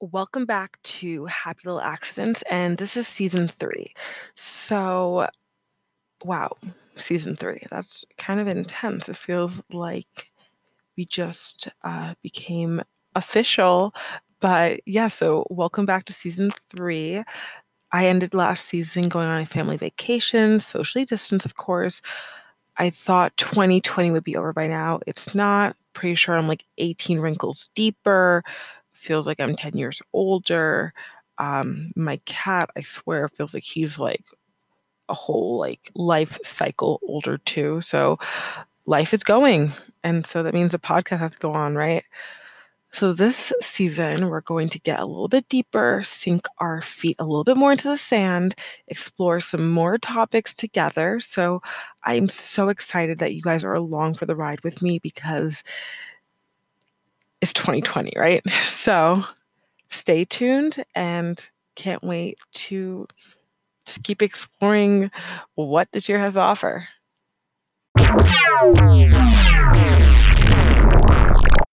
Welcome back to Happy Little Accidents, and this is season three. So, wow, season three. That's kind of intense. It feels like we just uh, became official. But yeah, so welcome back to season three. I ended last season going on a family vacation, socially distanced, of course. I thought 2020 would be over by now. It's not. Pretty sure I'm like 18 wrinkles deeper feels like I'm 10 years older. Um, my cat, I swear, feels like he's like a whole like life cycle older too. So life is going. And so that means the podcast has to go on, right? So this season, we're going to get a little bit deeper, sink our feet a little bit more into the sand, explore some more topics together. So I'm so excited that you guys are along for the ride with me because it's 2020, right? So stay tuned and can't wait to just keep exploring what this year has to offer.